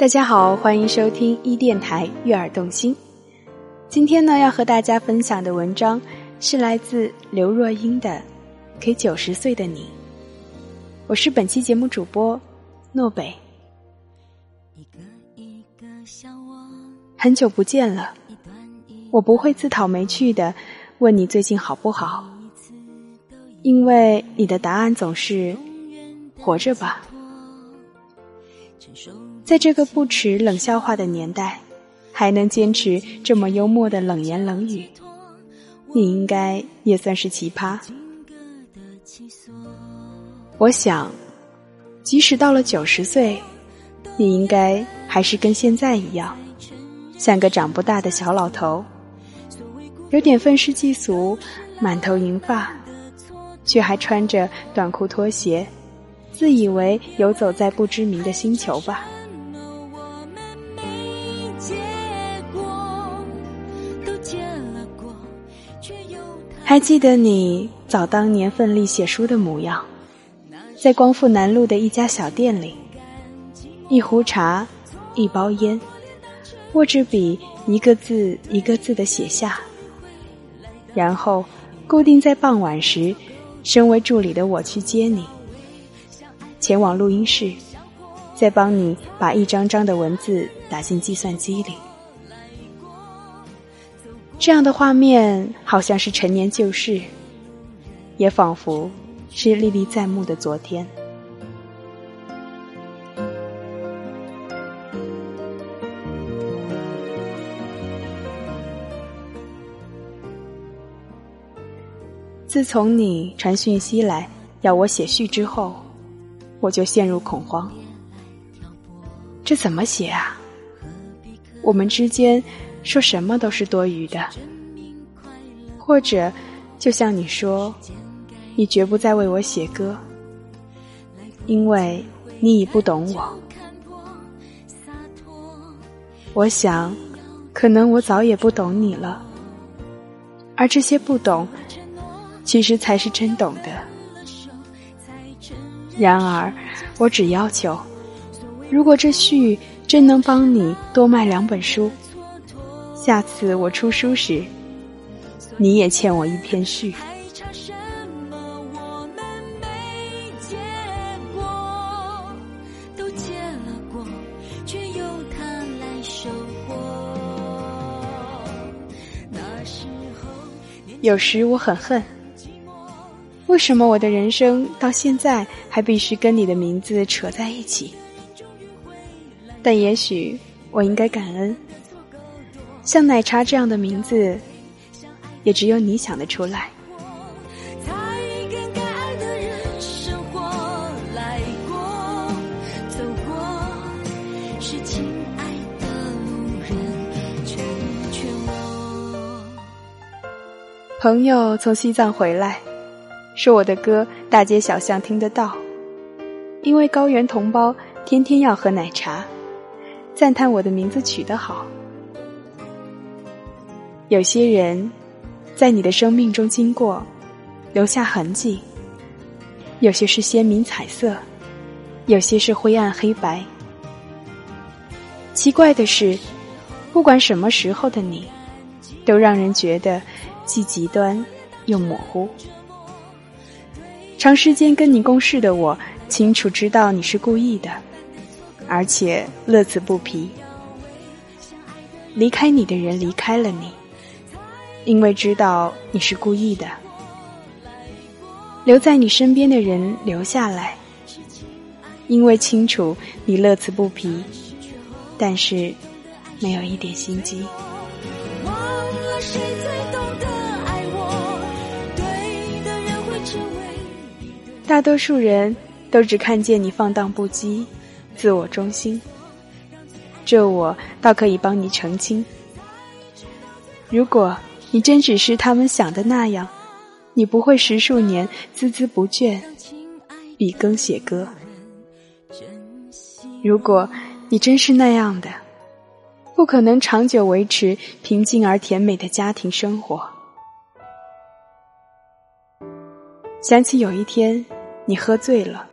大家好，欢迎收听一电台悦耳动心。今天呢，要和大家分享的文章是来自刘若英的《给九十岁的你》。我是本期节目主播诺北。很久不见了，我不会自讨没趣的问你最近好不好，因为你的答案总是活着吧。承受在这个不耻冷笑话的年代，还能坚持这么幽默的冷言冷语，你应该也算是奇葩。我想，即使到了九十岁，你应该还是跟现在一样，像个长不大的小老头，有点愤世嫉俗，满头银发，却还穿着短裤拖鞋，自以为游走在不知名的星球吧。还记得你早当年奋力写书的模样，在光复南路的一家小店里，一壶茶，一包烟，握着笔，一个字一个字的写下，然后固定在傍晚时，身为助理的我去接你，前往录音室，再帮你把一张张的文字打进计算机里。这样的画面好像是陈年旧事，也仿佛是历历在目的昨天。自从你传讯息来要我写序之后，我就陷入恐慌。这怎么写啊？我们之间。说什么都是多余的，或者，就像你说，你绝不再为我写歌，因为你已不懂我。我想，可能我早也不懂你了，而这些不懂，其实才是真懂的。然而，我只要求，如果这序真能帮你多卖两本书。下次我出书时，你也欠我一篇序。有时我很恨，为什么我的人生到现在还必须跟你的名字扯在一起？但也许我应该感恩。像奶茶这样的名字，也只有你想得出来。朋友从西藏回来，说我的歌大街小巷听得到，因为高原同胞天天要喝奶茶，赞叹我的名字取得好。有些人，在你的生命中经过，留下痕迹。有些是鲜明彩色，有些是灰暗黑白。奇怪的是，不管什么时候的你，都让人觉得既极端又模糊。长时间跟你共事的我，清楚知道你是故意的，而且乐此不疲。离开你的人离开了你。因为知道你是故意的，留在你身边的人留下来，因为清楚你乐此不疲，但是没有一点心机。大多数人都只看见你放荡不羁、自我中心，这我倒可以帮你澄清。如果。你真只是他们想的那样，你不会十数年孜孜不倦，笔耕写歌。如果你真是那样的，不可能长久维持平静而甜美的家庭生活。想起有一天你喝醉了，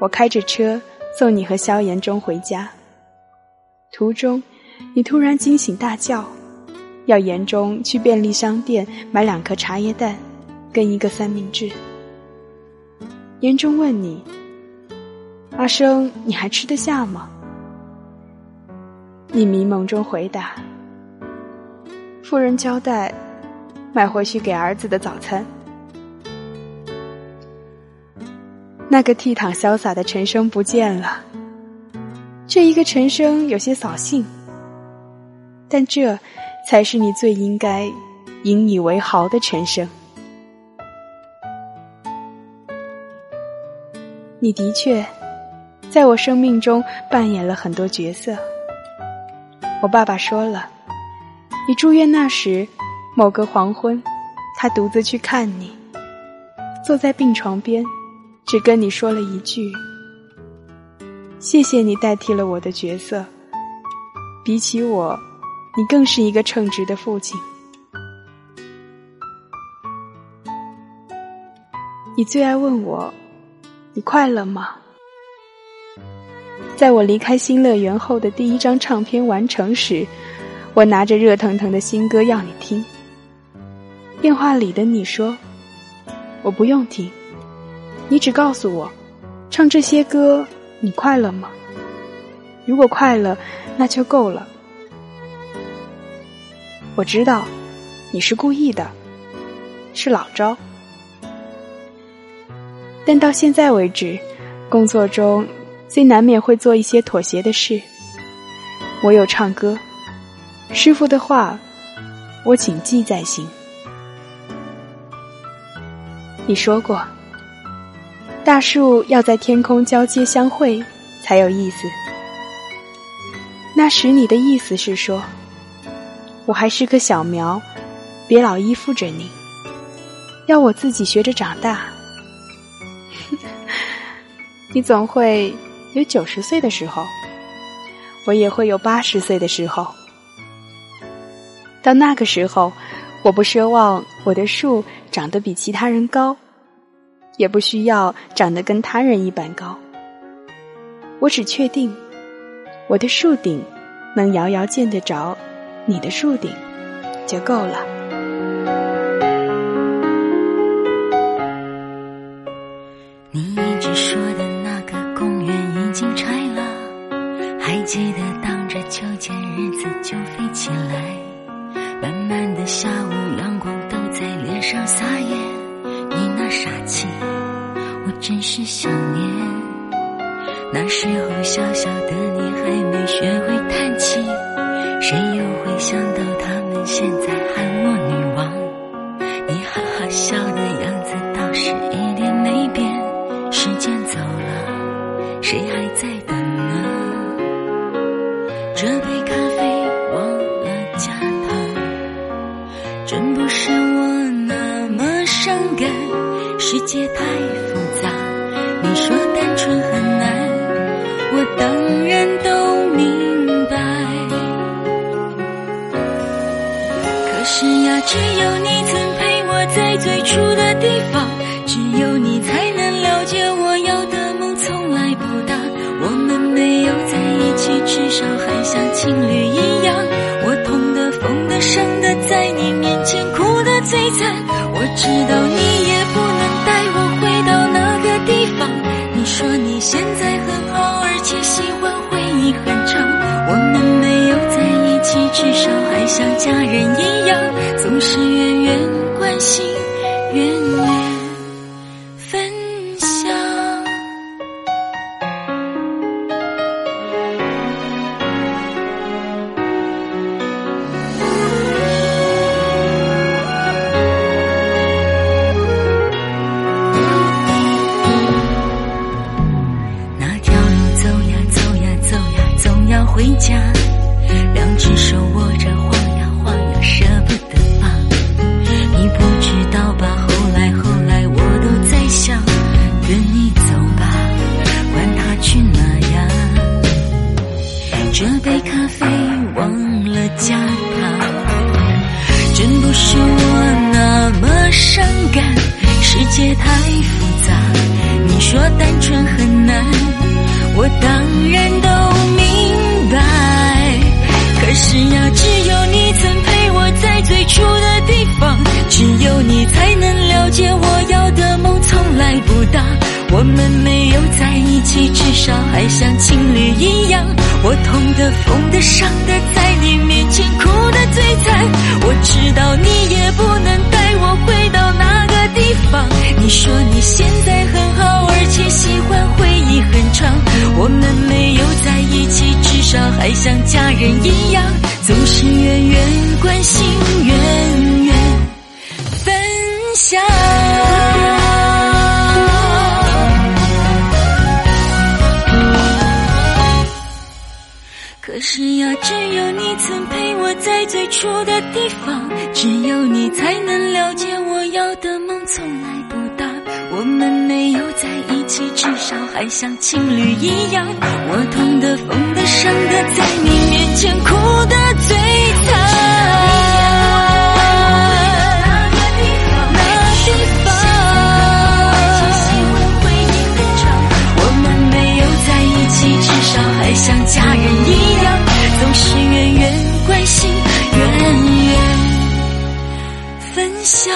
我开着车送你和萧炎中回家，途中，你突然惊醒大叫，要言中去便利商店买两颗茶叶蛋，跟一个三明治。言中问你：“阿生，你还吃得下吗？”你迷蒙中回答：“夫人交代，买回去给儿子的早餐。”那个倜傥潇洒的陈生不见了。这一个陈生有些扫兴，但这才是你最应该引以为豪的陈生。你的确在我生命中扮演了很多角色。我爸爸说了，你住院那时，某个黄昏，他独自去看你，坐在病床边。只跟你说了一句：“谢谢你代替了我的角色。比起我，你更是一个称职的父亲。”你最爱问我：“你快乐吗？”在我离开新乐园后的第一张唱片完成时，我拿着热腾腾的新歌要你听。电话里的你说：“我不用听。”你只告诉我，唱这些歌你快乐吗？如果快乐，那就够了。我知道你是故意的，是老招。但到现在为止，工作中虽难免会做一些妥协的事，我有唱歌，师傅的话我谨记在心。你说过。大树要在天空交接相会才有意思。那时你的意思是说，我还是棵小苗，别老依附着你，要我自己学着长大。你总会有九十岁的时候，我也会有八十岁的时候。到那个时候，我不奢望我的树长得比其他人高。也不需要长得跟他人一般高，我只确定我的树顶能遥遥见得着你的树顶就够了。你一直说的那个公园已经拆了，还记得荡着秋千日子就飞起来，慢慢的下午阳光都在脸上撒野，你那傻气。我真是想念，那时候小小的你还没学会叹气，谁又想到他们现在喊我女王？你哈哈笑的样子倒是一点没变，时间走了，谁还在等呢？这杯咖啡忘了加糖，真不是我那么伤感，世界太复杂。你说只有你曾陪我在最初的地方，只有你才能了解我要的梦从来不大。我们没有在一起，至少还像情侣一样。我痛的、疯的、伤的，在你面前哭的最惨。我知道至少还像家人一样，总是远远关心，远远。飞忘了加糖，真不是我那么伤感。世界太复杂，你说单纯很难，我当然少还像情侣一样。我痛的、疯的、伤的，在你面前哭的最惨。我知道你也不能带我回到那个地方。你说你现在很好，而且喜欢回忆很长。我们没有在一起，至少还像家人一样，总是远远关心，远远分享。是呀，只有你曾陪我在最初的地方，只有你才能了解我要的梦从来不大。我们没有在一起，至少还像情侣一样。我痛的、疯的、伤的，在你面前哭的最想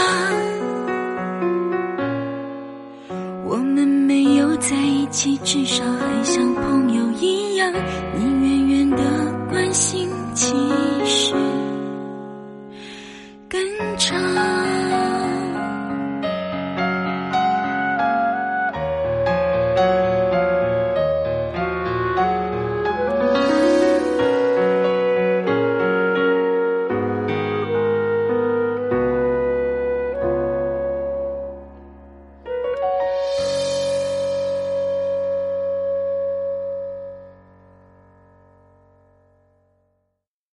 我们没有在一起至少还像朋友一样你远远的关心起